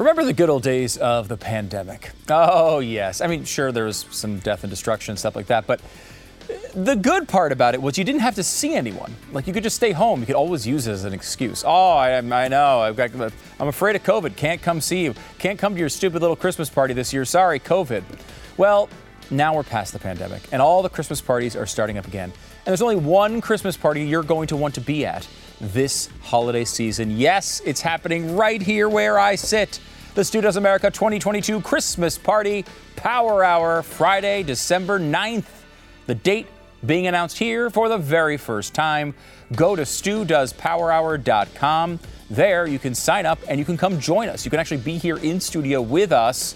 Remember the good old days of the pandemic? Oh, yes. I mean, sure, there was some death and destruction and stuff like that, but the good part about it was you didn't have to see anyone. Like you could just stay home. You could always use it as an excuse. Oh, I, I know. I've got. I'm afraid of COVID. Can't come see you. Can't come to your stupid little Christmas party this year. Sorry, COVID. Well, now we're past the pandemic, and all the Christmas parties are starting up again. And there's only one Christmas party you're going to want to be at this holiday season. Yes, it's happening right here where I sit. The Stu Does America 2022 Christmas Party Power Hour, Friday, December 9th. The date being announced here for the very first time. Go to studoespowerhour.com. There you can sign up and you can come join us. You can actually be here in studio with us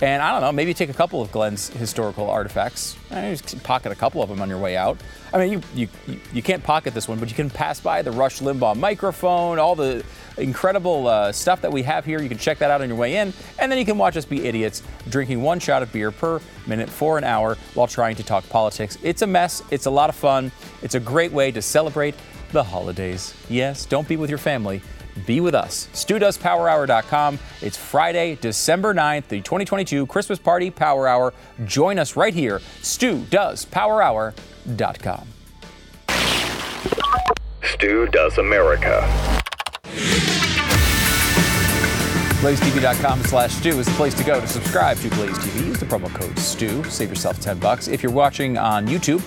and I don't know, maybe take a couple of Glenn's historical artifacts. I mean, just pocket a couple of them on your way out. I mean, you, you, you can't pocket this one, but you can pass by the Rush Limbaugh microphone, all the incredible uh, stuff that we have here. You can check that out on your way in. And then you can watch us be idiots, drinking one shot of beer per minute for an hour while trying to talk politics. It's a mess. It's a lot of fun. It's a great way to celebrate the holidays. Yes, don't be with your family be with us. StuDoesPowerHour.com. It's Friday, December 9th, the 2022 Christmas Party Power Hour. Join us right here, StuDoesPowerHour.com. Stu Does America. BlazeTV.com slash Stu is the place to go to subscribe to Blaze TV. Use the promo code STU. Save yourself 10 bucks. If you're watching on YouTube,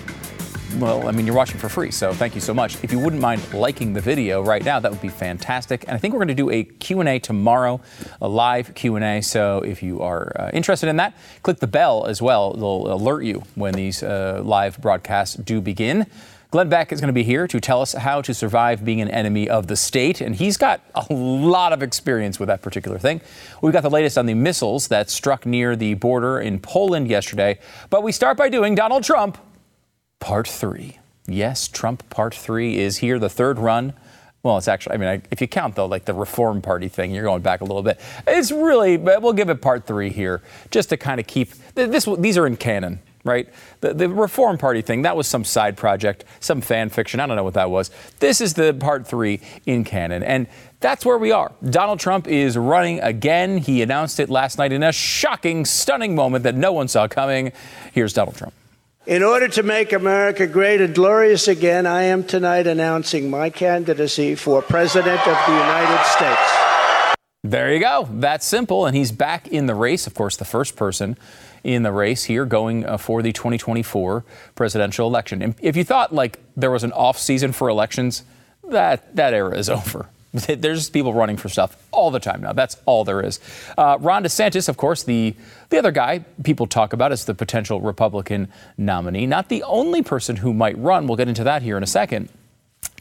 well, I mean, you're watching for free, so thank you so much. If you wouldn't mind liking the video right now, that would be fantastic. And I think we're going to do a Q&A tomorrow, a live Q&A. So if you are uh, interested in that, click the bell as well. It'll alert you when these uh, live broadcasts do begin. Glenn Beck is going to be here to tell us how to survive being an enemy of the state, and he's got a lot of experience with that particular thing. We've got the latest on the missiles that struck near the border in Poland yesterday, but we start by doing Donald Trump part three. Yes, Trump part three is here, the third run. Well, it's actually, I mean, if you count though, like the Reform Party thing, you're going back a little bit. It's really, we'll give it part three here, just to kind of keep this. These are in canon, right? The, the Reform Party thing, that was some side project, some fan fiction. I don't know what that was. This is the part three in canon. And that's where we are. Donald Trump is running again. He announced it last night in a shocking, stunning moment that no one saw coming. Here's Donald Trump. In order to make America great and glorious again, I am tonight announcing my candidacy for President of the United States. There you go. That's simple. And he's back in the race. Of course, the first person in the race here going uh, for the 2024 presidential election. And if you thought like there was an off season for elections, that, that era is over. There's people running for stuff all the time now. That's all there is. Uh, Ron DeSantis, of course, the, the other guy people talk about as the potential Republican nominee. Not the only person who might run. We'll get into that here in a second.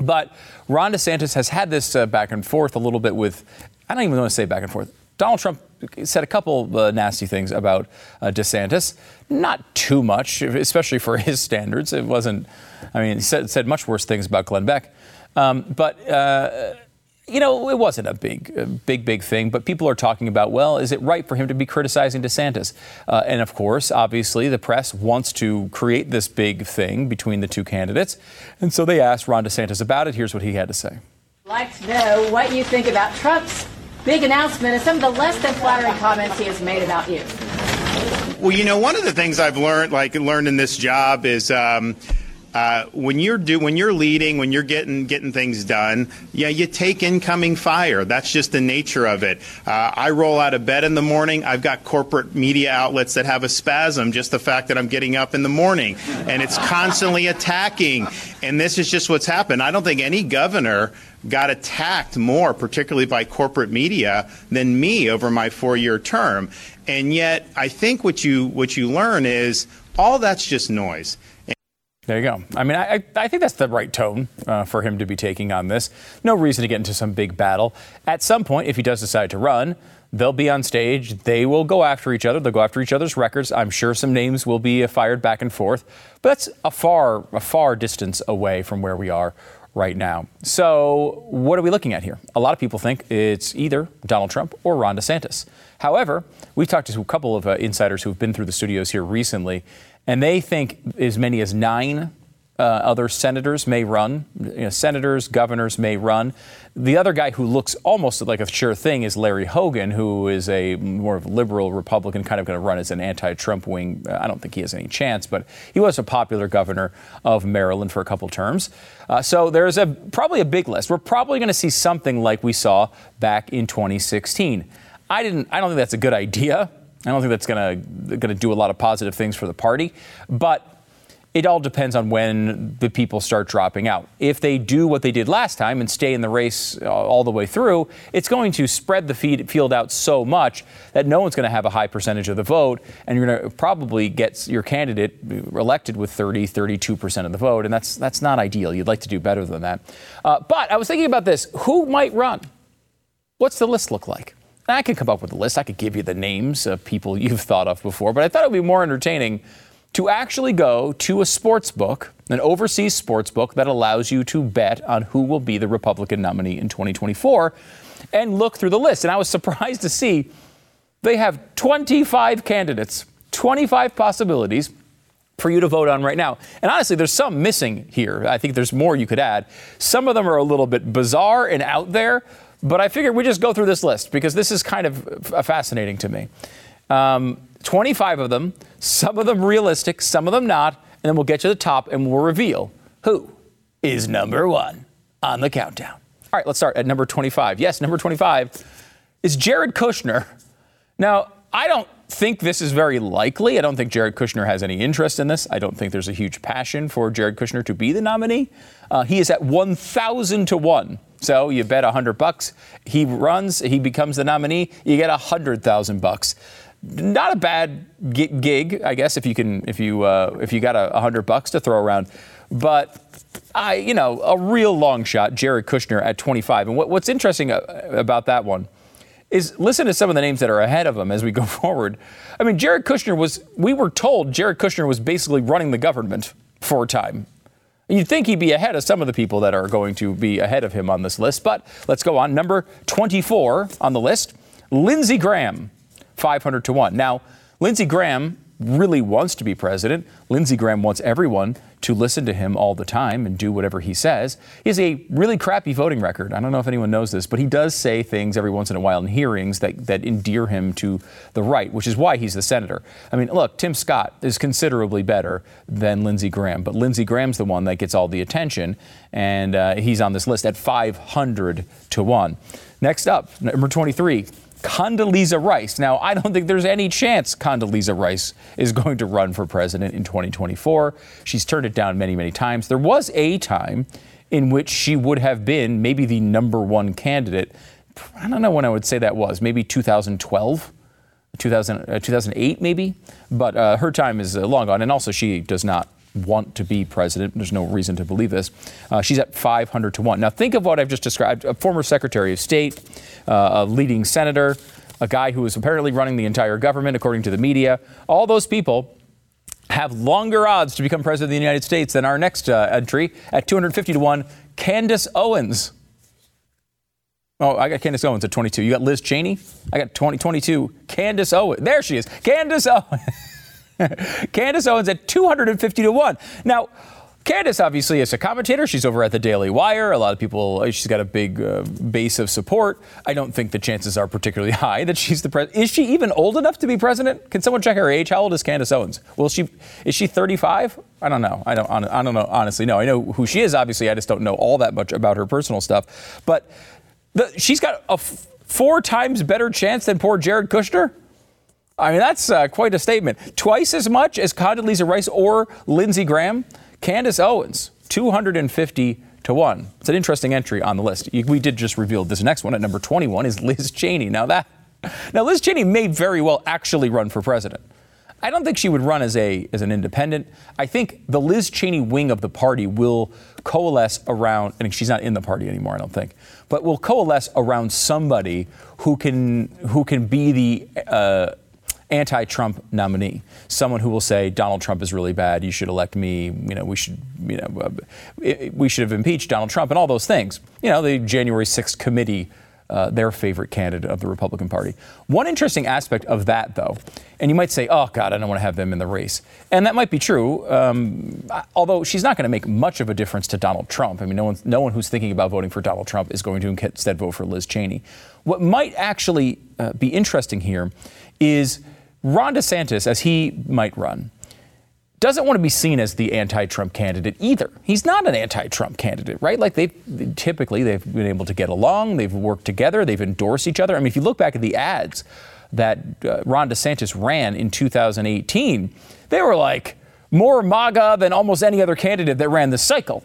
But Ron DeSantis has had this uh, back and forth a little bit with, I don't even want to say back and forth. Donald Trump said a couple uh, nasty things about uh, DeSantis. Not too much, especially for his standards. It wasn't, I mean, he said, said much worse things about Glenn Beck. Um, but uh, you know, it wasn't a big, a big, big thing, but people are talking about, well, is it right for him to be criticizing DeSantis? Uh, and of course, obviously, the press wants to create this big thing between the two candidates. And so they asked Ron DeSantis about it. Here's what he had to say. I'd like to know what you think about Trump's big announcement and some of the less than flattering comments he has made about you. Well, you know, one of the things I've learned, like learned in this job, is um, uh, when you're do when you're leading, when you're getting getting things done, yeah, you take incoming fire. That's just the nature of it. Uh, I roll out of bed in the morning. I've got corporate media outlets that have a spasm. Just the fact that I'm getting up in the morning, and it's constantly attacking. And this is just what's happened. I don't think any governor got attacked more, particularly by corporate media, than me over my four-year term. And yet, I think what you what you learn is all that's just noise. There you go. I mean, I, I think that's the right tone uh, for him to be taking on this. No reason to get into some big battle. At some point, if he does decide to run, they'll be on stage. They will go after each other. They'll go after each other's records. I'm sure some names will be fired back and forth. But that's a far, a far distance away from where we are right now. So, what are we looking at here? A lot of people think it's either Donald Trump or Ron DeSantis. However, we've talked to a couple of uh, insiders who've been through the studios here recently, and they think as many as nine Uh, other senators may run. You know, senators, governors may run. The other guy who looks almost like a sure thing is Larry Hogan, who is a more of liberal Republican, kind of going to run as an anti-Trump wing. I don't think he has any chance, but he was a popular governor of Maryland for a couple terms. Uh, so there's a probably a big list. We're probably going to see something like we saw back in 2016. I didn't. I don't think that's a good idea. I don't think that's going to going to do a lot of positive things for the party, but it all depends on when the people start dropping out. If they do what they did last time and stay in the race uh, all the way through, it's going to spread the field out so much that no one's going to have a high percentage of the vote, and you're going to probably get your candidate elected with 30, 32% of the vote, and that's that's not ideal. You'd like to do better than that. Uh, but I was thinking about this: who might run? What's the list look like? I could come up with a list. I could give you the names of people you've thought of before, but I thought it would be more entertaining to actually go to a sports book, an overseas sports book that allows you to bet on who will be the Republican nominee in 2024 and look through the list. And I was surprised to see they have 25 candidates, 25 possibilities for you to vote on right now. And honestly, there's some missing here. I think there's more you could add. Some of them are a little bit bizarre and out there, but I figured we just go through this list because this is kind of fascinating to me. Um, 25 of them, some of them realistic, some of them not, and then we'll get to the top and we'll reveal who is number one on the countdown. All right, let's start at number 25. Yes, number 25 is Jared Kushner. Now, I don't think this is very likely. I don't think Jared Kushner has any interest in this. I don't think there's a huge passion for Jared Kushner to be the nominee. Uh, he is at 1,000 to 1. So you bet 100 bucks. He runs, he becomes the nominee, you get 100,000 bucks not a bad gig, I guess, if you can, if you uh, if you got a hundred bucks to throw around. But I, you know, a real long shot, Jared Kushner at 25. And what, what's interesting uh, about that one is listen to some of the names that are ahead of him as we go forward. I mean, Jared Kushner was, we were told Jared Kushner was basically running the government for a time. You'd think he'd be ahead of some of the people that are going to be ahead of him on this list, but let's go on. Number 24 on the list, Lindsey Graham. 500 to 1. Now, Lindsey Graham really wants to be president. Lindsey Graham wants everyone to listen to him all the time and do whatever he says. He has a really crappy voting record. I don't know if anyone knows this, but he does say things every once in a while in hearings that, that endear him to the right, which is why he's the senator. I mean, look, Tim Scott is considerably better than Lindsey Graham, but Lindsey Graham's the one that gets all the attention, and uh, he's on this list at 500 to 1. Next up, number 23. Condoleezza Rice. Now, I don't think there's any chance Condoleezza Rice is going to run for president in 2024. She's turned it down many, many times. There was a time in which she would have been maybe the number one candidate. I don't know when I would say that was, maybe 2012. 2000, uh, 2008 maybe, but uh, her time is uh, long gone, and also she does not want to be president. There's no reason to believe this. Uh, she's at 500 to 1. Now, think of what I've just described a former Secretary of State, uh, a leading senator, a guy who is apparently running the entire government, according to the media. All those people have longer odds to become president of the United States than our next uh, entry at 250 to 1, Candace Owens. Oh, I got Candace Owens at 22. You got Liz Cheney? I got 20, 22. Candace Owens. There she is. Candace Owens. Candace Owens at 250 to 1. Now, Candace obviously is a commentator. She's over at the Daily Wire. A lot of people, she's got a big uh, base of support. I don't think the chances are particularly high that she's the president. Is she even old enough to be president? Can someone check her age? How old is Candace Owens? Will she? Is she 35? I don't know. I don't. I don't know. Honestly, no. I know who she is. Obviously, I just don't know all that much about her personal stuff. But the, she's got a f- four times better chance than poor Jared Kushner. I mean, that's uh, quite a statement. Twice as much as Condoleezza Rice or Lindsey Graham. Candace Owens, 250 to 1. It's an interesting entry on the list. We did just reveal this next one at number 21 is Liz Cheney. Now that now Liz Cheney may very well actually run for president. I don't think she would run as a as an independent. I think the Liz Cheney wing of the party will coalesce around and she's not in the party anymore, I don't think. But will coalesce around somebody who can who can be the uh, anti Trump nominee, someone who will say Donald Trump is really bad, you should elect me, you know, we should, you know, uh, we should have impeached Donald Trump and all those things. You know, the January 6th committee uh, their favorite candidate of the Republican Party. One interesting aspect of that, though, and you might say, oh, God, I don't want to have them in the race. And that might be true, um, although she's not going to make much of a difference to Donald Trump. I mean, no one, no one who's thinking about voting for Donald Trump is going to instead vote for Liz Cheney. What might actually uh, be interesting here is Ron DeSantis, as he might run, doesn't want to be seen as the anti-Trump candidate either. He's not an anti-Trump candidate, right? Like they typically they've been able to get along, they've worked together, they've endorsed each other. I mean, if you look back at the ads that uh, Ron DeSantis ran in 2018, they were like more MAGA than almost any other candidate that ran the cycle.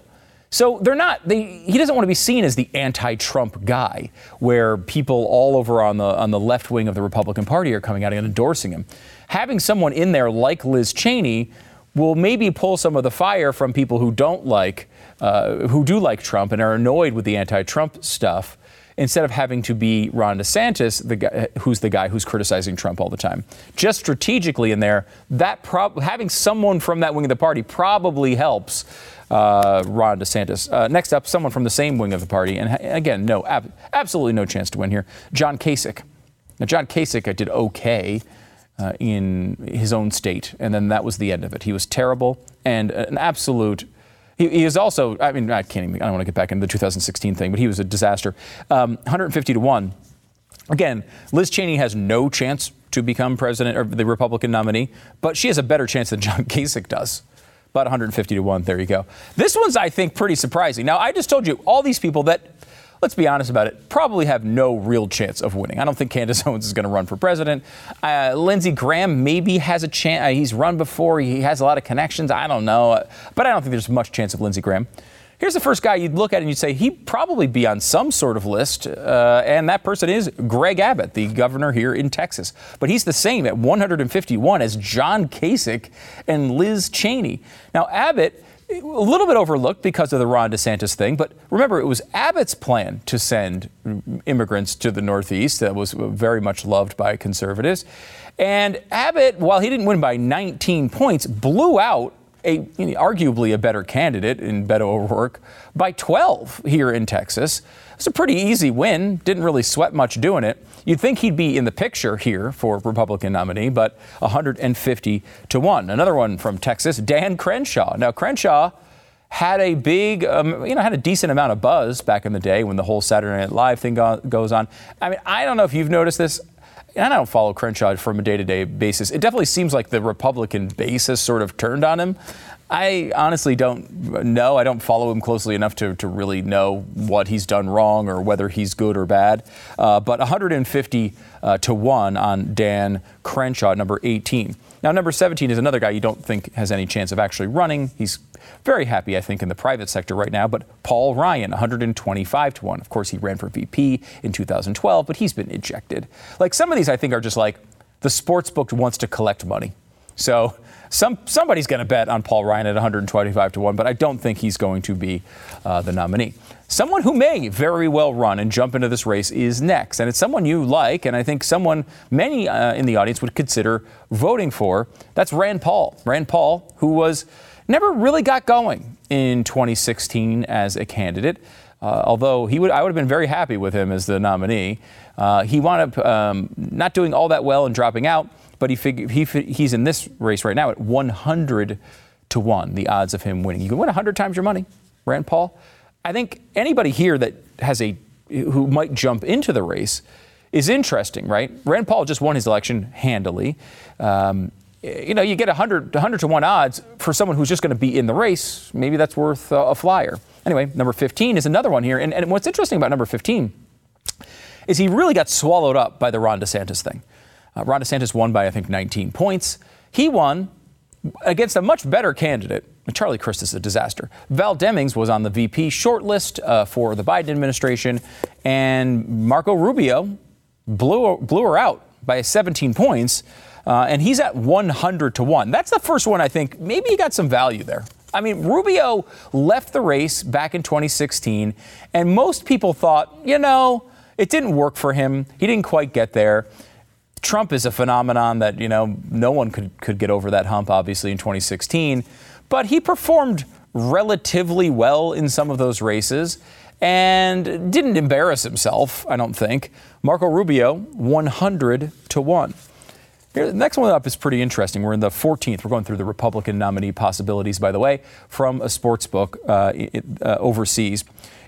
So they're not. They, he doesn't want to be seen as the anti-Trump guy, where people all over on the on the left wing of the Republican Party are coming out and endorsing him. Having someone in there like Liz Cheney will maybe pull some of the fire from people who don't like, uh, who do like Trump and are annoyed with the anti-Trump stuff, instead of having to be Ron DeSantis, the guy, who's the guy who's criticizing Trump all the time. Just strategically in there, that prob- having someone from that wing of the party probably helps. Uh, Ron DeSantis. Uh, next up, someone from the same wing of the party, and again, no, ab- absolutely no chance to win here. John Kasich. Now, John Kasich did okay uh, in his own state, and then that was the end of it. He was terrible and an absolute. He, he is also. I mean, I can't even. I don't want to get back into the 2016 thing, but he was a disaster. Um, 150 to one. Again, Liz Cheney has no chance to become president or the Republican nominee, but she has a better chance than John Kasich does. About 150 to 1. There you go. This one's, I think, pretty surprising. Now, I just told you all these people that let's be honest about it, probably have no real chance of winning. I don't think Candace Owens is going to run for president. Uh, Lindsey Graham maybe has a chance. Uh, he's run before. He has a lot of connections. I don't know. But I don't think there's much chance of Lindsey Graham. Here's the first guy you'd look at and you'd say he'd probably be on some sort of list, uh, and that person is Greg Abbott, the governor here in Texas. But he's the same at 151 as John Kasich and Liz Cheney. Now, Abbott a little bit overlooked because of the Ron DeSantis thing, but remember, it was Abbott's plan to send immigrants to the Northeast that was very much loved by conservatives. And Abbott, while he didn't win by 19 points, blew out a you know, arguably a better candidate in Beto O'Rourke by 12 here in Texas. It's a pretty easy win. Didn't really sweat much doing it. You'd think he'd be in the picture here for Republican nominee, but 150 to 1. Another one from Texas, Dan Crenshaw. Now, Crenshaw had a big, um, you know, had a decent amount of buzz back in the day when the whole Saturday Night Live thing go- goes on. I mean, I don't know if you've noticed this. And I don't follow Crenshaw from a day to day basis. It definitely seems like the Republican base has sort of turned on him. I honestly don't know. I don't follow him closely enough to, to really know what he's done wrong or whether he's good or bad. Uh, but 150 uh, to 1 on Dan Crenshaw, number 18. Now, number 17 is another guy you don't think has any chance of actually running. He's very happy, I think, in the private sector right now. But Paul Ryan, 125 to 1. Of course, he ran for VP in 2012, but he's been ejected. Like some of these, I think, are just like the sports book wants to collect money. So some, somebody's going to bet on Paul Ryan at 125 to 1, but I don't think he's going to be uh, the nominee. Someone who may very well run and jump into this race is next, and it's someone you like, and I think someone many uh, in the audience would consider voting for. That's Rand Paul. Rand Paul, who was never really got going in 2016 as a candidate. Uh, although he would, I would have been very happy with him as the nominee. Uh, he wound up um, not doing all that well and dropping out but he, fig- he he's in this race right now at 100 to 1, the odds of him winning. You can win 100 times your money, Rand Paul. I think anybody here that has a who might jump into the race is interesting, right? Rand Paul just won his election handily. Um, you know, you get 100, 100 to 1 odds for someone who's just going to be in the race. Maybe that's worth a, flyer. Anyway, number 15 is another one here. And, and what's interesting about number 15 is he really got swallowed up by the Ron DeSantis thing. Uh, Ron DeSantis won by, I think, 19 points. He won against a much better candidate. Charlie Crist is a disaster. Val Demings was on the VP shortlist uh, for the Biden administration, and Marco Rubio blew, blew her out by 17 points, uh, and he's at 100 to 1. That's the first one I think maybe he got some value there. I mean, Rubio left the race back in 2016, and most people thought, you know, it didn't work for him. He didn't quite get there. Trump is a phenomenon that, you know, no one could, could get over that hump, obviously, in 2016. But he performed relatively well in some of those races. and didn't embarrass himself, I don't think. Marco Rubio, 100 to 1. Here, the next one up is pretty interesting. We're in the 14th. We're going through the Republican nominee possibilities, by the way, from a sports book uh, uh, overseas.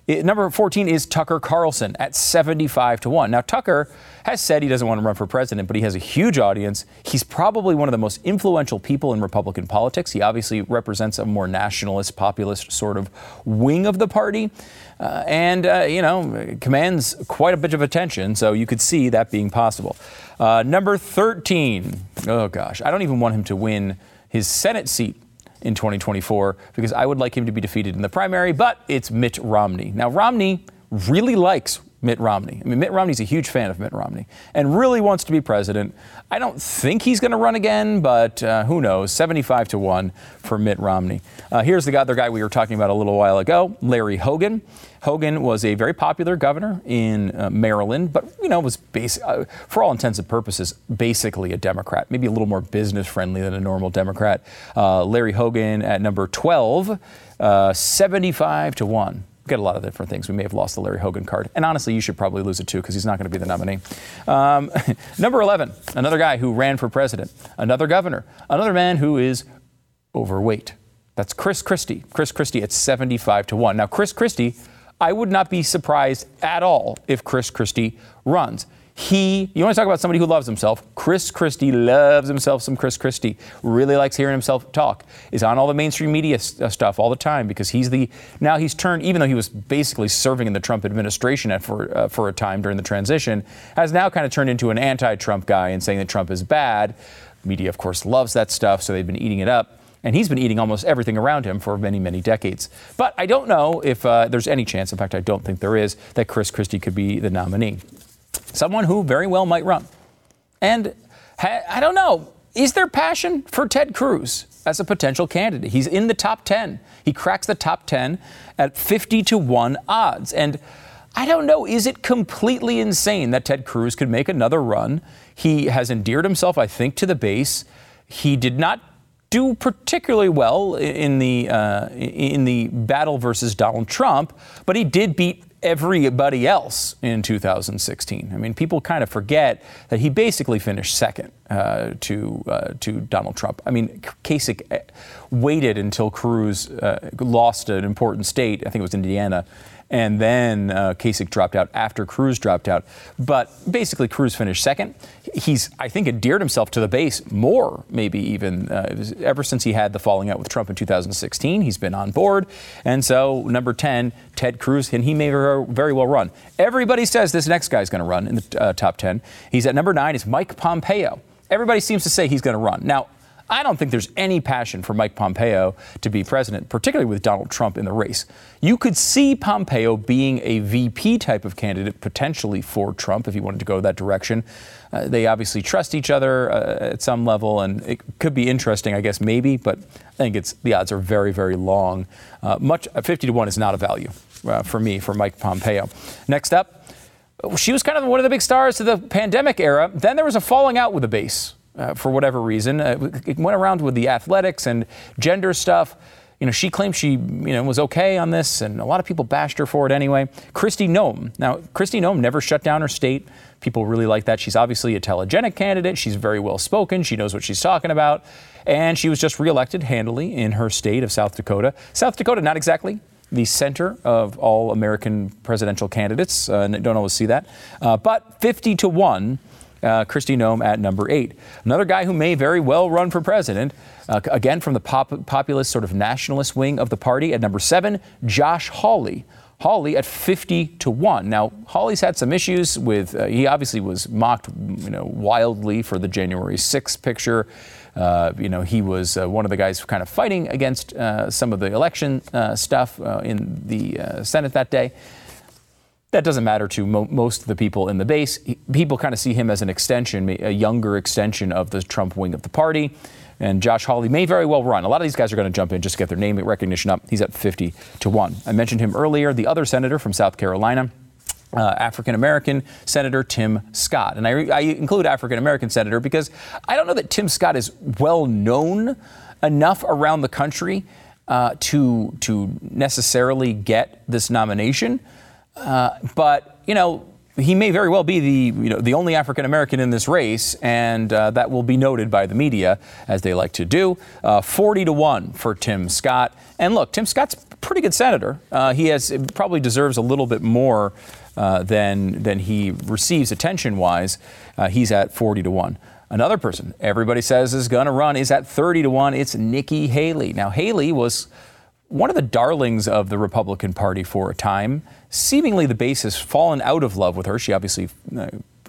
Number 14 is Tucker Carlson at 75 to 1. Now, Tucker has said he doesn't want to run for president, but he has a huge audience. He's probably one of the most influential people in Republican politics. He obviously represents a more nationalist, populist sort of wing of the party. Uh, and, uh, you know, commands quite a bit of attention, so you could see that being possible. Uh, number 13, oh gosh, I don't even want him to win his Senate seat in 2024 because I would like him to be defeated in the primary, but it's Mitt Romney. Now, Romney really likes Mitt Romney. I mean, Mitt Romney's a huge fan of Mitt Romney and really wants to be president. I don't think he's going to run again, but uh, who knows? 75 to 1 for Mitt Romney. Uh, here's the other guy we were talking about a little while ago, Larry Hogan. Hogan was a very popular governor in uh, Maryland, but you know was basic, uh, for all intents and purposes basically a Democrat, maybe a little more business friendly than a normal Democrat. Uh, Larry Hogan at number 12, uh, 75 to one get a lot of different things. We may have lost the Larry Hogan card. And honestly, you should probably lose it too because he's not going to be the nominee. Um, number 11, another guy who ran for president, another governor, another man who is overweight. That's Chris Christie. Chris Christie at 75 to 1. Now, Chris Christie, I would not be surprised at all if Chris Christie runs. He, you want to talk about somebody who loves himself? Chris Christie loves himself some Chris Christie. Really likes hearing himself talk. Is on all the mainstream media uh, stuff all the time because he's the now he's turned. Even though he was basically serving in the Trump administration for uh, for a time during the transition, has now kind of turned into an anti-Trump guy and saying that Trump is bad. Media, of course, loves that stuff, so they've been eating it up and he's been eating almost everything around him for many, many decades. But I don't know if uh, there's any chance, in fact, I don't think there is, that Chris Christie could be the nominee someone who very well might run. And ha- I don't know, is there passion for Ted Cruz as a potential candidate? He's in the top 10. He cracks the top 10 at 50 to 1 odds. And I don't know, is it completely insane that Ted Cruz could make another run? He has endeared himself, I think, to the base. He did not do particularly well in the uh, in the battle versus Donald Trump, but he did beat everybody else in 2016. I mean, people kind of forget that he basically finished second uh, to uh, to Donald Trump. I mean, Kasich uh, waited until Cruz uh, lost an important state. I think it was Indiana and then uh, Kasich dropped out after Cruz dropped out. But basically, Cruz finished second. He's, I think, endeared himself to the base more, maybe even uh, ever since he had the falling out with Trump in 2016. He's been on board, and so number 10, Ted Cruz, and he may very well run. Everybody says this next guy is going to run in the uh, top 10. He's at number nine. Is Mike Pompeo. Everybody seems to say he's going to run. Now, I don't think there's any passion for Mike Pompeo to be president, particularly with Donald Trump in the race. You could see Pompeo being a VP type of candidate potentially for Trump if he wanted to go that direction. Uh, they obviously trust each other uh, at some level, and it could be interesting, I guess, maybe, but I think it's the odds are very, very long. Uh, much 50 to 1 is not a value uh, for me, for Mike Pompeo. Next up, she was kind of one of the big stars of the pandemic era. Then there was a falling out with the base uh, for whatever reason. Uh, it went around with the athletics and gender stuff. You know, she claimed she, you know, was okay on this, and a lot of people bashed her for it anyway. Kristi Noem. Now, Kristi Noem never shut down her state. People really like that. She's obviously a telegenic candidate. She's very well spoken. She knows what she's talking about. And she was just reelected handily in her state of South Dakota. South Dakota, not exactly the center of all American presidential candidates. Uh, don't always see that. Uh, but 50 to 1 uh, Kristi Noem at number eight. Another guy who may very well run for president, uh, again from the pop- populist sort of nationalist wing of the party at number seven, Josh Hawley. Hawley at 50 to 1. Now, Hawley's had some issues with, uh, he obviously was mocked, you know, wildly for the January 6th picture. Uh, you know, he was uh, one of the guys kind of fighting against uh, some of the election uh, stuff uh, in the Senate that day. That doesn't matter to mo- most of the people in the base. He, people kind of see him as an extension, a younger extension of the Trump wing of the party. And Josh Hawley may very well run. A lot of these guys are going to jump in just to get their name recognition up. He's at 50 to 1. I mentioned him earlier, the other senator from South Carolina. Uh, African American Senator Tim Scott. And I, I include African American Senator because I don't know that Tim Scott is well known enough around the country uh, to, to necessarily get this nomination. Uh, but, you know, he may very well be the you know the only African American in this race, and uh, that will be noted by the media as they like to do. Uh, Forty to one for Tim Scott, and look, Tim Scott's a pretty good senator. Uh, he has probably deserves a little bit more uh, than than he receives attention wise. Uh, he's at forty to one. Another person everybody says is going to run is at thirty to one. It's Nikki Haley. Now Haley was one of the darlings of the Republican Party for a time. Seemingly, the base has fallen out of love with her. She obviously uh,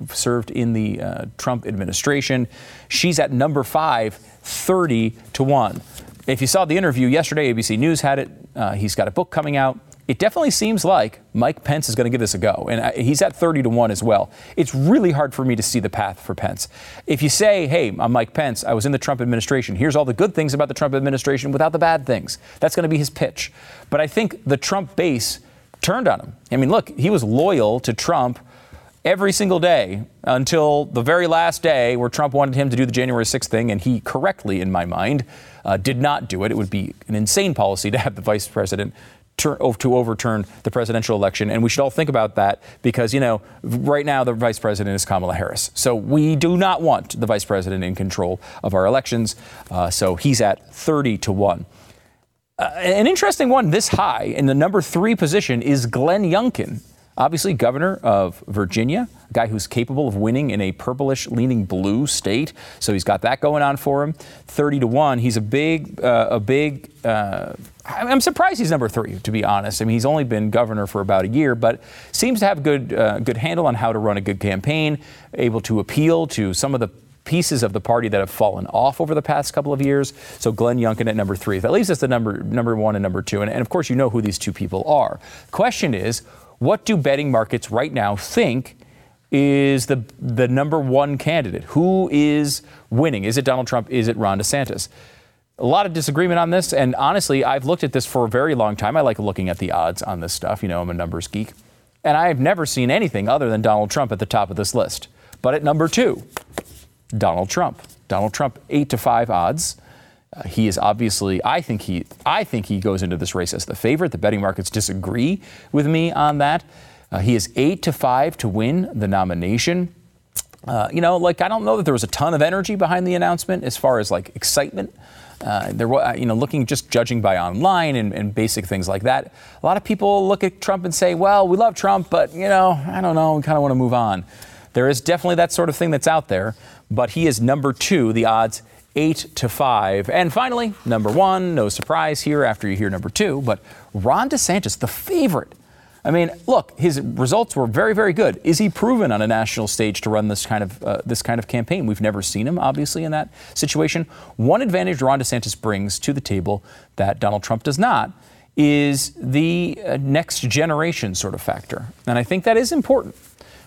served in the uh, Trump administration. She's at number five, 30 to 1. If you saw the interview yesterday, ABC News had it. Uh, he's got a book coming out it definitely seems like Mike Pence is going to give this a go. And uh, he's at 30 to 1 as well. It's really hard for me to see the path for Pence. If you say, hey, I'm Mike Pence, I was in the Trump administration, here's all the good things about the Trump administration without the bad things, that's going to be his pitch. But I think the Trump base turned on him. I mean, look, he was loyal to Trump every single day until the very last day where Trump wanted him to do the January 6th thing, and he correctly, in my mind, uh, did not do it. It would be an insane policy to have the vice president to overturn the presidential election. And we should all think about that because, you know, right now the vice president is Kamala Harris. So we do not want the vice president in control of our elections. Uh, so he's at 30 to 1. Uh, an interesting one this high in the number three position is Glenn Youngkin obviously governor of Virginia, a guy who's capable of winning in a purplish leaning blue state. So he's got that going on for him. 30 to 1. He's a big, uh, a big, uh, I'm surprised he's number three, to be honest. I mean, he's only been governor for about a year, but seems to have good, uh, good handle on how to run a good campaign, able to appeal to some of the pieces of the party that have fallen off over the past couple of years. So Glenn Youngkin at number three. That leaves us the number number one and number two. And, and of course, you know who these two people are. Question is, what do betting markets right now think is the the number one candidate? Who is winning? Is it Donald Trump? Is it Ron DeSantis? A lot of disagreement on this, and honestly, I've looked at this for a very long time. I like looking at the odds on this stuff. You know, I'm a numbers geek, and I've never seen anything other than Donald Trump at the top of this list. But at number two, Donald Trump. Donald Trump, eight to five odds. Uh, he is obviously, I think he, I think he goes into this race as the favorite. The betting markets disagree with me on that. Uh, he is eight to five to win the nomination. Uh, you know, like I don't know that there was a ton of energy behind the announcement as far as like excitement. Uh, there was, you know, looking just judging by online and, and, basic things like that. A lot of people look at Trump and say, "Well, we love Trump, but you know, I don't know, we kind of want to move on." There is definitely that sort of thing that's out there, but he is number two. The odds eight to five. And finally, number one, no surprise here after you hear number two, but Ron DeSantis, the favorite. I mean, look, his results were very, very good. Is he proven on a national stage to run this kind of uh, this kind of campaign? We've never seen him, obviously, in that situation. One advantage Ron DeSantis brings to the table that Donald Trump does not is the uh, next generation sort of factor, and I think that is important.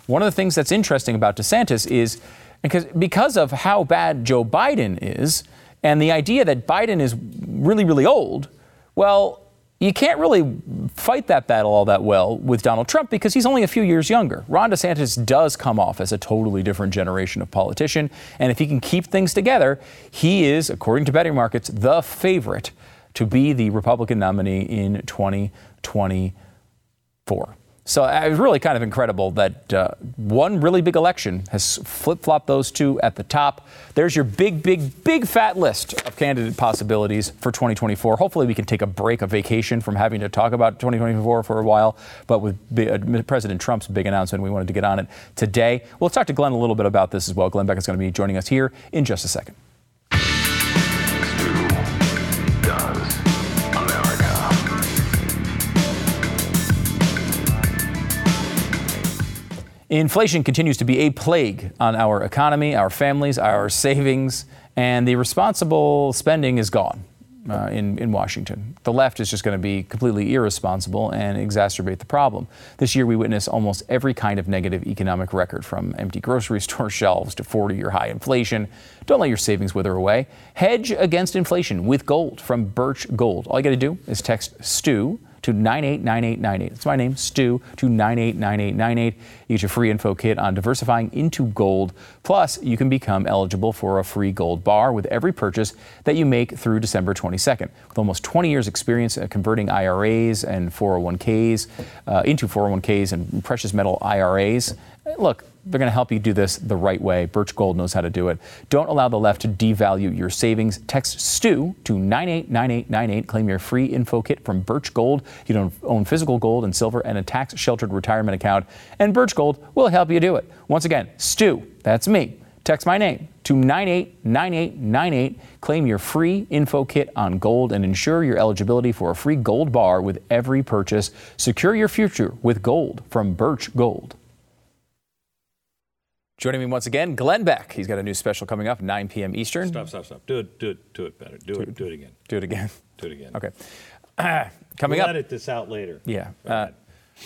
One of the things that's interesting about DeSantis is because, because of how bad Joe Biden is and the idea that Biden is really, really old, well, you can't really fight that battle all that well with Donald Trump because he's only a few years younger. Ron DeSantis does come off as a totally different generation of politician. And if he can keep things together, he is, according to betting markets, the favorite to be the Republican nominee in 2024. So uh, it was really kind of incredible that uh, one really big election has flip flopped those two at the top. There's your big, big, big fat list of candidate possibilities for 2024. Hopefully, we can take a break, a vacation from having to talk about 2024 for a while. But with uh, President Trump's big announcement, we wanted to get on it today. We'll talk to Glenn a little bit about this as well. Glenn Beck is going to be joining us here in just a second. Inflation continues to be a plague on our economy, our families, our savings, and the responsible spending is gone uh, in, in Washington. The left is just going to be completely irresponsible and exacerbate the problem. This year, we witness almost every kind of negative economic record from empty grocery store shelves to 40 year high inflation. Don't let your savings wither away. Hedge against inflation with gold from Birch Gold. All you got to do is text STU to 989898. That's my name, Stu, to 989898. You get your free info kit on diversifying into gold. Plus, you can become eligible for a free gold bar with every purchase that you make through December 22nd. With almost 20 years experience uh, converting IRAs and 401ks uh, into 401ks and precious metal IRAs, look, they're going to help you do this the right way. Birch Gold knows how to do it. Don't allow the left to devalue your savings. Text STU to 989898. Claim your free info kit from Birch Gold. You don't own physical gold and silver and a tax sheltered retirement account. And Birch Gold will help you do it. Once again, STU, that's me. Text my name to 989898. Claim your free info kit on gold and ensure your eligibility for a free gold bar with every purchase. Secure your future with gold from Birch Gold. Joining me once again, Glenn Beck. He's got a new special coming up, 9 p.m. Eastern. Stop, stop, stop. Do it, do it, do it better. Do it, do it again. Do it again. Do it again. Okay. coming we'll up. edit this out later. Yeah. Uh.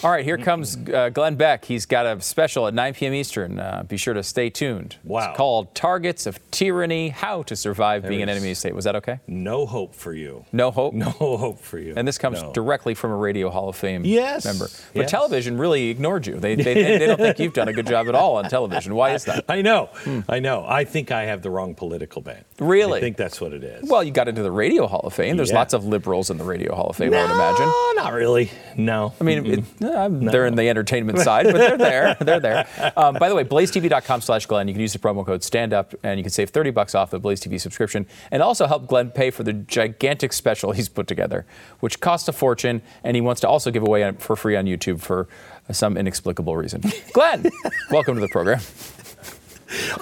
All right, here comes uh, Glenn Beck. He's got a special at 9 p.m. Eastern. Uh, be sure to stay tuned. Wow. It's called Targets of Tyranny How to Survive Being an. Enemy State. Was that okay? no hope for you. No hope? No hope for you. And this comes No. directly from a Radio Hall of Fame Yes, member. But yes. television really ignored you. They, they, they, don't think you've done a good job at all on television. Why is that? I know. I know. I think I have the wrong political band. Hmm. Really? I think that's what it is. Well, you got into the Radio Hall of Fame. There's Yeah. lots of liberals in the Radio Hall of Fame, no, I would imagine. not really. No. I mean, it, uh, they're in the entertainment side, but they're there. They're there. Um, by the way, blazetv.com slash Glenn. You can use the promo code STANDUP, and you can save 30 bucks off the Blaze TV subscription, and also help Glenn pay for the gigantic special he's put together, which costs a fortune, and he wants to also give away on- for free on YouTube for some inexplicable reason. Glenn, welcome to the program.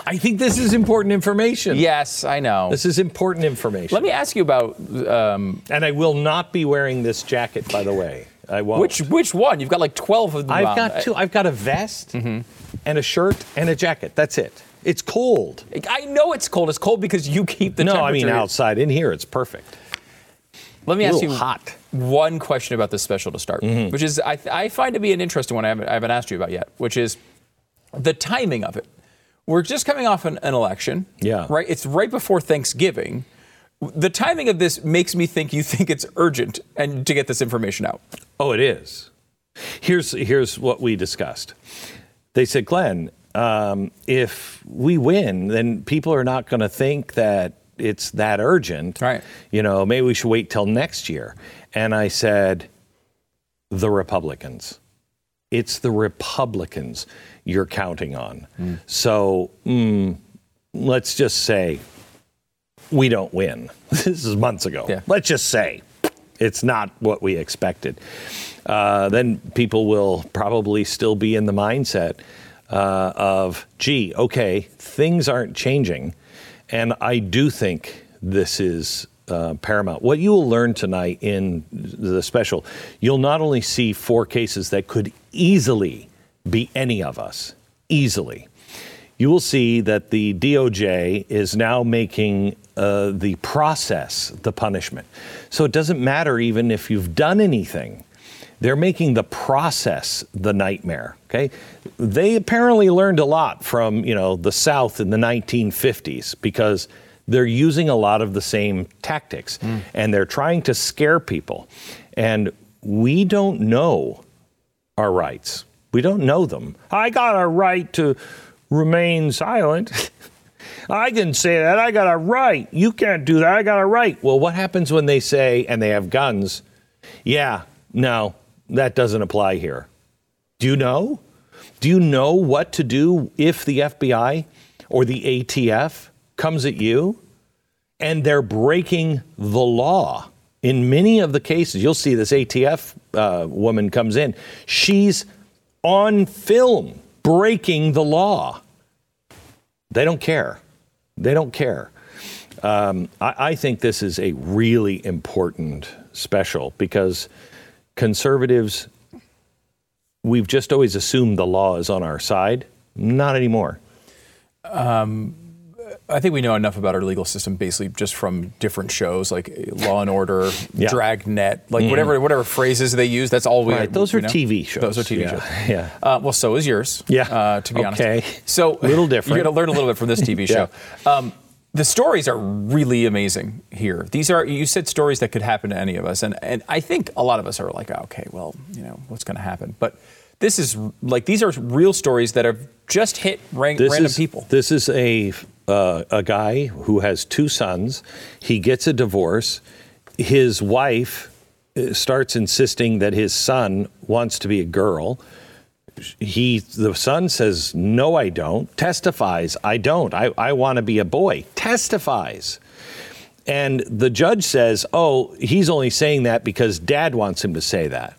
I think this is important information. Yes, I know. This is important information. Let me ask you about um, and I will not be wearing this jacket, by the way. I won't. which which one? You've got like 12 of them. I've on. got two. I've got a vest and a shirt and a jacket. That's it. It's cold. I know it's cold. It's cold because you keep the no, temperature. I mean outside. In here, it's perfect. Let me ask you hot. one question about this special to start, Mm-hmm. which is I, I find to be an interesting one I haven't, I haven't asked you about yet, which is the timing of it. We're just coming off an, an election. Yeah. Right? It's right before Thanksgiving. The timing of this makes me think you think it's urgent and to get this information out. Oh, it is. Here's here's what we discussed. They said, Glenn, um, if we win, then people are not going to think that it's that urgent. Right. You know, maybe we should wait till next year. And I said, the Republicans. It's the Republicans you're counting on. So mm, let's just say we don't win. This is months ago. Yeah. Let's just say it's not what we expected. Uh, then people will probably still be in the mindset uh, of, gee, okay, things aren't changing. And I do think this is uh, paramount. What you will learn tonight in the special, you'll not only see four cases that could easily be any of us, easily you will see that the DOJ is now making uh, the process the punishment. So it doesn't matter even if you've done anything. They're making the process the nightmare. Okay, they apparently learned a lot from you know the South in the 1950s because they're using a lot of the same tactics and they're trying to scare people. And we don't know our rights. We don't know them. I got a right to remain silent. I can say that. I got a right. You can't do that. I got a right. Well, what happens when they say, and they have guns, yeah, no, that doesn't apply here? Do you know? Do you know what to do if the FBI or the ATF comes at you and they're breaking the law? In many of the cases, you'll see this ATF uh, woman comes in. She's on film breaking the law. They don't care. They don't care. Um, I, I think this is a really important special because conservatives, we've just always assumed the law is on our side. Not anymore. I think we know enough about our legal system basically just from different shows like Law and Order, Yeah. Dragnet, like whatever whatever phrases they use. That's all we. Right, those we are know. TV shows. Those are TV Yeah, shows. yeah. Uh, well, so is yours. Yeah. Uh, to be Okay. honest. Okay. So a Little different. You're going to learn a little bit from this TV show. Um, the stories are really amazing here. These are you said stories that could happen to any of us, and and I think a lot of us are like, okay, well, you know, what's going to happen? But this is like these are real stories that have just hit ran- random is, people. This is a uh, a guy who has two sons. He gets a divorce. His wife uh, starts insisting that his son wants to be a girl. He the son says, "No, I don't." Testifies, "I don't. I, I want to be a boy." Testifies. And the judge says, "Oh, he's only saying that because dad wants him to say that."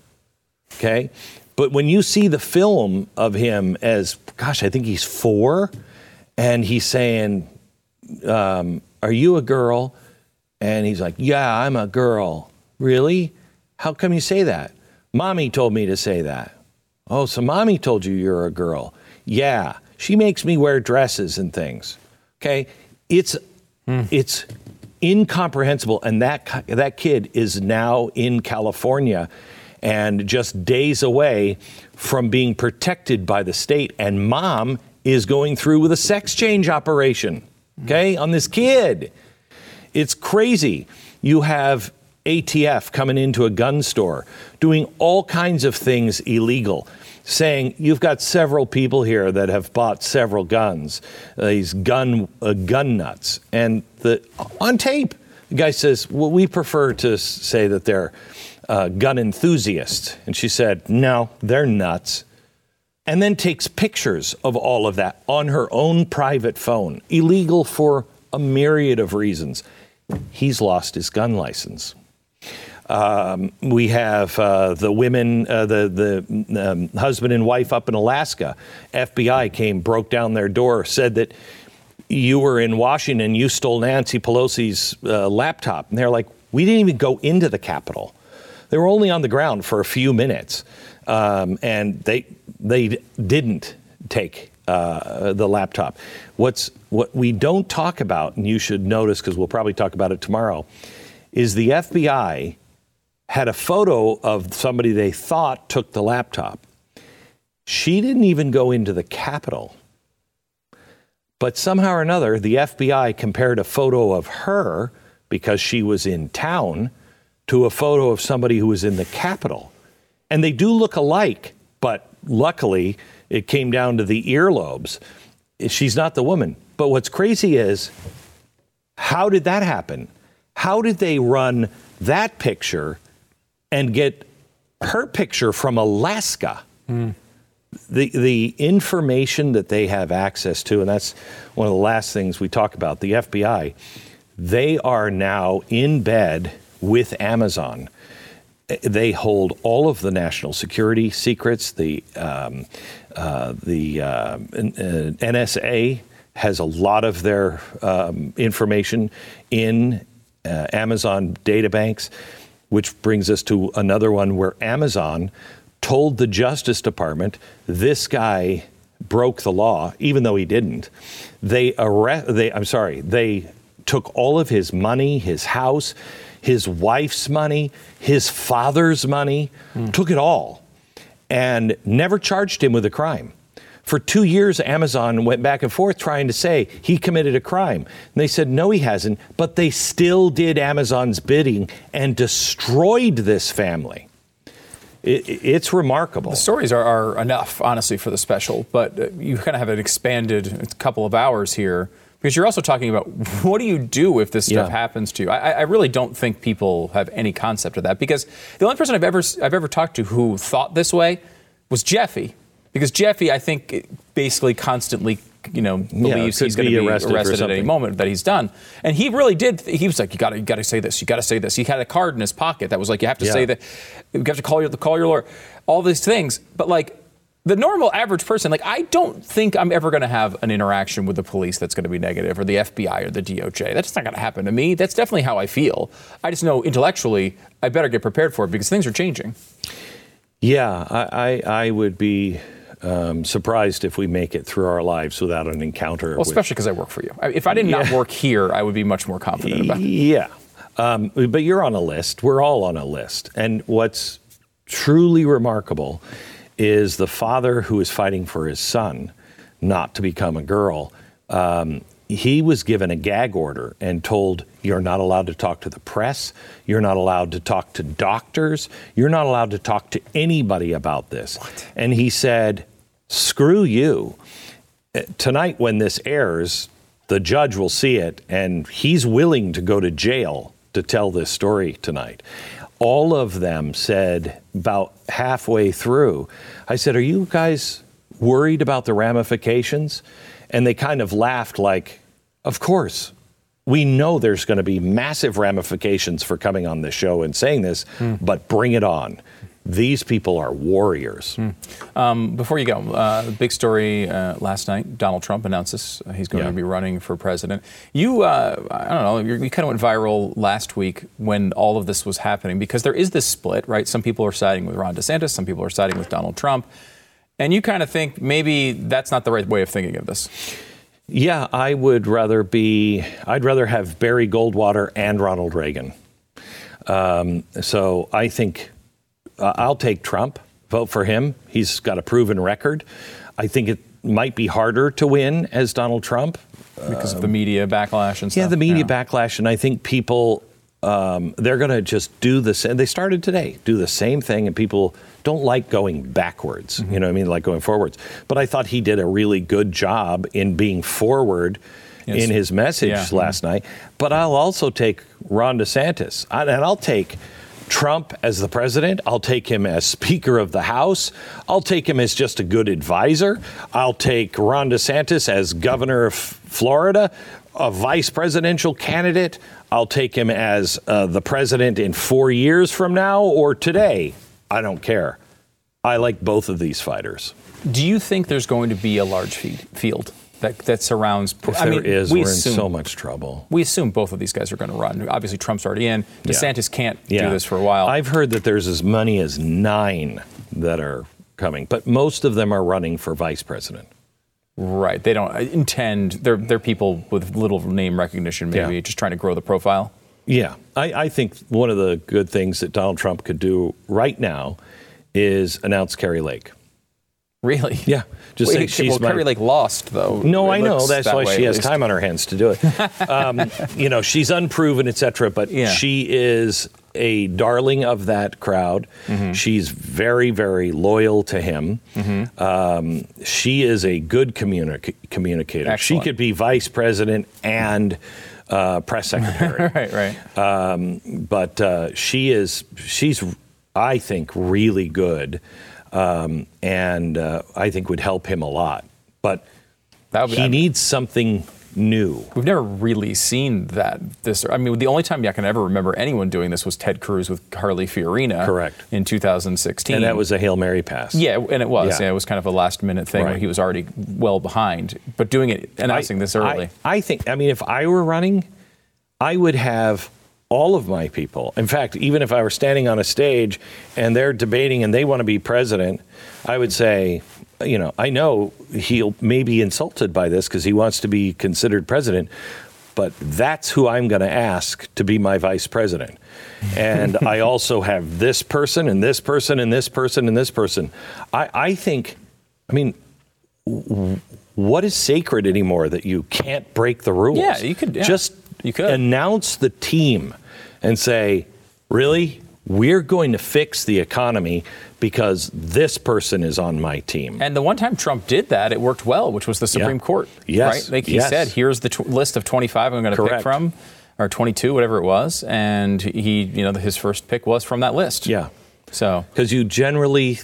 Okay. But when you see the film of him as, gosh, I think he's four, and he's saying, um, Are you a girl? And he's like, Yeah, I'm a girl. Really? How come you say that? Mommy told me to say that. Oh, so mommy told you you're a girl. Yeah, she makes me wear dresses and things. Okay. It's, it's incomprehensible. And that, that kid is now in California and just days away from being protected by the state. And mom is going through with a sex change operation, okay, on this kid. It's crazy. You have ATF coming into a gun store, doing all kinds of things illegal, saying you've got several people here that have bought several guns, uh, these gun uh, gun nuts, and the on tape, the guy says, "Well, we prefer to say that they're uh, gun enthusiasts," and she said, "No, they're nuts." And then takes pictures of all of that on her own private phone, illegal for a myriad of reasons. He's lost his gun license. Um, we have uh, the women, uh, the the um, husband and wife up in Alaska. FBI came, broke down their door, said that you were in Washington, you stole Nancy Pelosi's uh, laptop, and they're like, we didn't even go into the Capitol. They were only on the ground for a few minutes, um, and they they didn't take uh, the laptop. What's what we don't talk about, and you should notice because we'll probably talk about it tomorrow, is the FBI had a photo of somebody they thought took the laptop. She didn't even go into the Capitol. But somehow or another, the FBI compared a photo of her because she was in town to a photo of somebody who was in the Capitol. And they do look alike, but luckily it came down to the earlobes. She's not the woman. But what's crazy is how did that happen? How did they run that picture and get her picture from Alaska? Hmm. the the information that they have access to, and that's one of the last things we talk about. The FBI, they are now in bed with Amazon. They hold all of the national security secrets. The um, uh, the uh, uh, NSA has a lot of their um, information in uh, Amazon databanks, which brings us to another one where Amazon told the Justice Department this guy broke the law, even though he didn't. They arrest. They, I'm sorry. They took all of his money, his house, his wife's money, his father's money, took it all, and never charged him with a crime. For two years, Amazon went back and forth trying to say he committed a crime. And they said, no, he hasn't. But they still did Amazon's bidding and destroyed this family. It, it's remarkable. The stories are, are enough, honestly, for the special, but uh, you kind of have an expanded couple of hours here because you're also talking about what do you do if this stuff Yeah. happens to you. I, I really don't think people have any concept of that because the only person I've ever I've ever talked to who thought this way was Jeffy, because Jeffy I think basically constantly you know believes could he's going to be be arrested arrested, at any moment that he's done, and he really did. He was like, you got to you got to say this, you got to say this. He had a card in his pocket that was like, you have to Yeah. say that, you have to call your call your lawyer, all these things, but like the normal average person, like I don't think I'm ever going to have an interaction with the police that's going to be negative, or the FBI or the DOJ. That's not going to happen to me. That's definitely how I feel. I just know intellectually I better get prepared for it because things are changing. Yeah, I, I, I would be um, surprised if we make it through our lives without an encounter. Well, especially because I work for you. If I did not work here, I would be much more confident about it. Yeah. Um, but you're on a list. We're all on a list. And what's truly remarkable is the father who is fighting for his son not to become a girl. Um, he was given a gag order and told you're not allowed to talk to the press, you're not allowed to talk to doctors, you're not allowed to talk to anybody about this. And he said, screw you. Uh, Tonight, when this airs, the judge will see it, and he's willing to go to jail to tell this story tonight. All of them said about halfway through, I said, Are you guys worried about the ramifications? And they kind of laughed, like, Of course. We know there's going to be massive ramifications for coming on this show and saying this, hmm. but bring it on. These people are warriors. Um, before you go, uh, big story uh, last night. Donald Trump announces he's going Yeah. to be running for president. You, uh, I don't know, you you kind of went viral last week when all of this was happening because there is this split, right? Some people are siding with Ron DeSantis, some people are siding with Donald Trump. And you kind of think maybe that's not the right way of thinking of this. Yeah, I would rather be, I'd rather have Barry Goldwater and Ronald Reagan. Um, so I think uh, I'll take Trump, vote for him. He's got a proven record. I think it might be harder to win as Donald Trump. because of the media backlash and stuff. Yeah, the media backlash, and I think people um, they're going to just do the same. They started today, do the same thing, and people don't like going backwards. You know, what I mean, like going forwards. But I thought he did a really good job in being forward Yes. in his message Yeah. last night. But I'll also take Ron DeSantis, I- and I'll take. Trump as the president. I'll take him as Speaker of the House. I'll take him as just a good advisor. I'll take Ron DeSantis as Governor of Florida, a vice presidential candidate. I'll take him as uh, the president in four years from now or today. I don't care. I like both of these fighters. Do you think there's going to be a large field that, that surrounds? If I there mean, is, we we're assume, in so much trouble. We assume both of these guys are going to run. Obviously, Trump's already in. Yeah. DeSantis can't do this for a while. I've heard that there's as many as nine that are coming, but most of them are running for vice president. Right. They don't uh, intend. They're they're people with little name recognition, maybe Yeah. just trying to grow the profile. Yeah, I, I think one of the good things that Donald Trump could do right now is announce Kari Lake. Really? Yeah, just Wait, say she's well, my- Kari Lake lost though. No, It I know. That's that why way, she has least. time on her hands to do it. um, you know, she's unproven, etc. But Yeah. she is a darling of that crowd. Mm-hmm. She's very, very loyal to him. Um, she is a good communic- communicator. Excellent. She could be vice president and uh, press secretary. Right. Right. um, but uh, she is she's I think really good, um, and uh, I think would help him a lot. But That would be- he needs something new. We've never really seen that. This, I mean, the only time I can ever remember anyone doing this was Ted Cruz with Carly Fiorina, Correct. in 2016, And that was a hail mary pass. yeah, and it was. Yeah. Yeah. it was kind of a last minute thing where he was already well behind. But doing it, announcing this early, I, I think. I mean, if I were running, I would have all of my people. In fact, even if I were standing on a stage and they're debating and they want to be president, I would say, you know, I know he'll may be insulted by this because he wants to be considered president, but that's who I'm going to ask to be my vice president. And I also have this person and this person and this person and this person. I, I think, I mean, what is sacred anymore that you can't break the rules? Yeah, you could- yeah, just you could. announce the team and say, really, we're going to fix the economy because this person is on my team. And the one time Trump did that, it worked well, which was the Supreme Court. Yes, Right? Like he yes. said, here's the tw- list of 25 I'm going to pick from, or 22, whatever it was. And he, you know, his first pick was from that list. yeah, So, because you generally,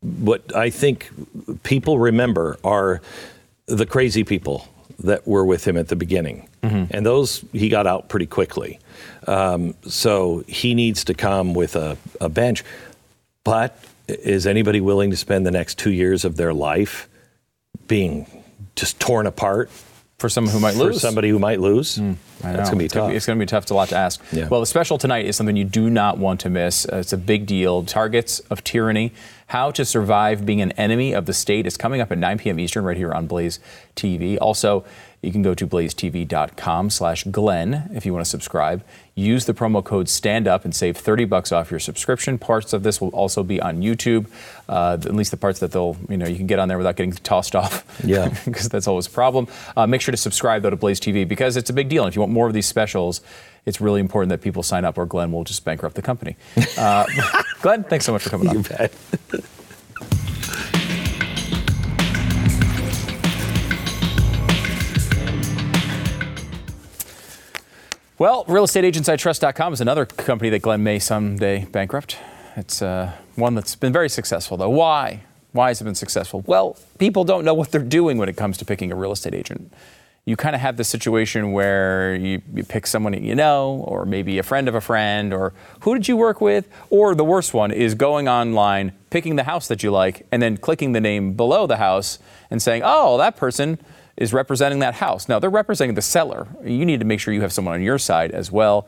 what I think people remember are the crazy people that were with him at the beginning. Mm-hmm. And those he got out pretty quickly. Um, so he needs to come with a, a bench. But is anybody willing to spend the next two years of their life being just torn apart for someone who might for lose. Somebody who might lose? Know. That's going to be tough. It's going to be tough. It's a lot to ask. Yeah. Well, the special tonight is something you do not want to miss. Uh, it's a big deal. Targets of Tyranny How to Survive Being an Enemy of the State. is coming up at 9 p.m. Eastern right here on Blaze TV. Also, you can go to blazetv.com slash Glenn if you want to subscribe. Use the promo code STAND UP and save 30 bucks off your subscription. Parts of this will also be on YouTube, uh, at least the parts that they'll, you know, you can get on there without getting tossed off. Yeah. Because that's always a problem. Uh, make sure to subscribe, though, to Blaze TV because it's a big deal. And if you want more of these specials, it's really important that people sign up or Glenn will just bankrupt the company. Uh, Glenn, thanks so much for coming You on. bet. Well, realestateagentsitrust.com is another company that Glenn may someday bankrupt. It's uh, one that's been very successful, though. Why? Why has it been successful? Well, people don't know what they're doing when it comes to picking a real estate agent. You kind of have this situation where you, you pick someone you know, or maybe a friend of a friend, or who did you work with? Or the worst one is going online, picking the house that you like, and then clicking the name below the house and saying, oh, that person is representing that house. Now, they're representing the seller. You need to make sure you have someone on your side as well.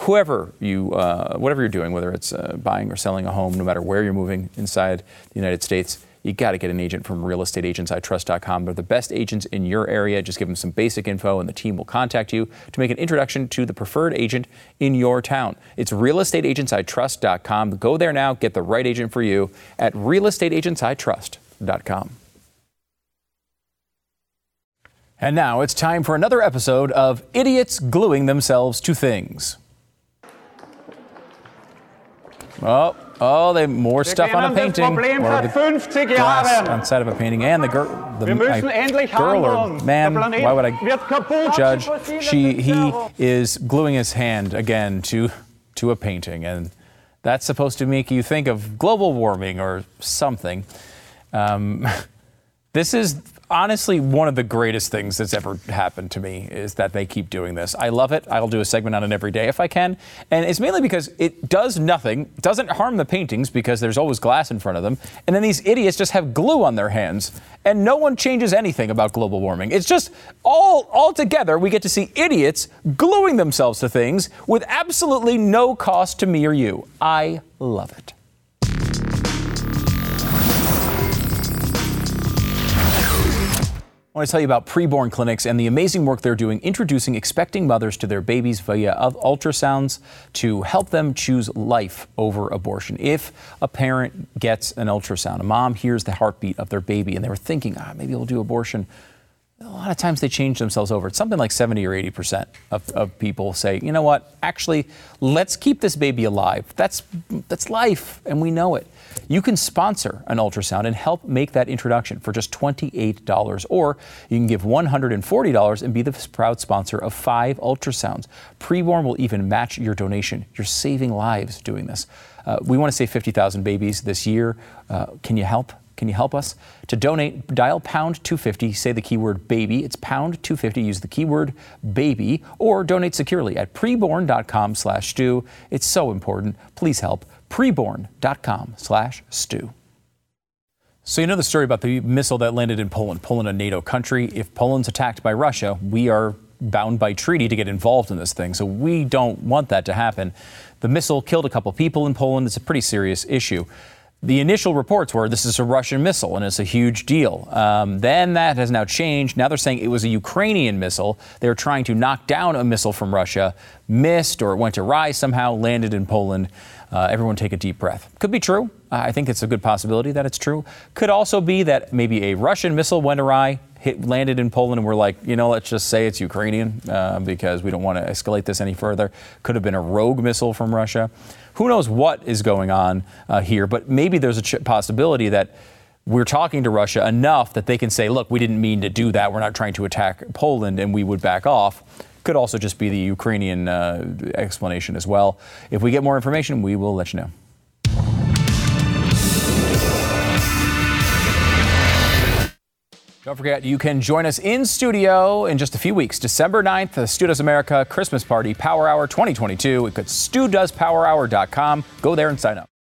Whoever you, uh, whatever you're doing, whether it's uh, buying or selling a home, no matter where you're moving inside the United States, you got to get an agent from realestateagentsitrust.com. They're the best agents in your area. Just give them some basic info, and the team will contact you to make an introduction to the preferred agent in your town. It's realestateagentsitrust.com. Go there now, get the right agent for you at realestateagentsitrust.com. And now it's time for another episode of Idiots Gluing Themselves to Things. Oh, oh, they more stuff on a painting. Or the 50 glass on side of a painting, and the girl, the I- girl or man. Why would I judge? She, he is gluing his hand again to to a painting, and that's supposed to make you think of global warming or something. Um, this is honestly one of the greatest things that's ever happened to me is that they keep doing this. I love it. I'll do a segment on it every day if I can. And it's mainly because it does nothing, doesn't harm the paintings because there's always glass in front of them. And then these idiots just have glue on their hands and no one changes anything about global warming. It's just all all together we get to see idiots gluing themselves to things with absolutely no cost to me or you. I love it. I want to tell you about preborn clinics and the amazing work they're doing introducing expecting mothers to their babies via ultrasounds to help them choose life over abortion. If a parent gets an ultrasound, a mom hears the heartbeat of their baby and they were thinking, ah, maybe we'll do abortion. A lot of times they change themselves over. It's something like 70 or 80 percent of, of people say, you know what, actually, let's keep this baby alive. That's, that's life, and we know it. You can sponsor an ultrasound and help make that introduction for just $28, or you can give $140 and be the proud sponsor of five ultrasounds. Preborn will even match your donation. You're saving lives doing this. Uh, we want to save 50,000 babies this year. Uh, can you help? Can you help us? To donate, dial pound 250, say the keyword baby. It's pound 250, use the keyword baby, or donate securely at preborn.com slash Stu. It's so important. Please help. Preborn.com slash Stu. So you know the story about the missile that landed in Poland, Poland, a NATO country. If Poland's attacked by Russia, we are bound by treaty to get involved in this thing. So we don't want that to happen. The missile killed a couple people in Poland. It's a pretty serious issue. The initial reports were this is a Russian missile and it's a huge deal. Um, then that has now changed. Now they're saying it was a Ukrainian missile. They were trying to knock down a missile from Russia, missed or it went awry somehow, landed in Poland. Uh, everyone take a deep breath. Could be true. Uh, I think it's a good possibility that it's true. Could also be that maybe a Russian missile went awry, hit, landed in Poland, and we're like, you know, let's just say it's Ukrainian uh, because we don't want to escalate this any further. Could have been a rogue missile from Russia. Who knows what is going on uh, here? But maybe there's a ch- possibility that we're talking to Russia enough that they can say, look, we didn't mean to do that. We're not trying to attack Poland, and we would back off. Could also just be the Ukrainian uh, explanation as well. If we get more information, we will let you know. Don't forget, you can join us in studio in just a few weeks. December 9th, the Stu Does America Christmas Party Power Hour 2022. It It's studoespowerhour.com. Go there and sign up.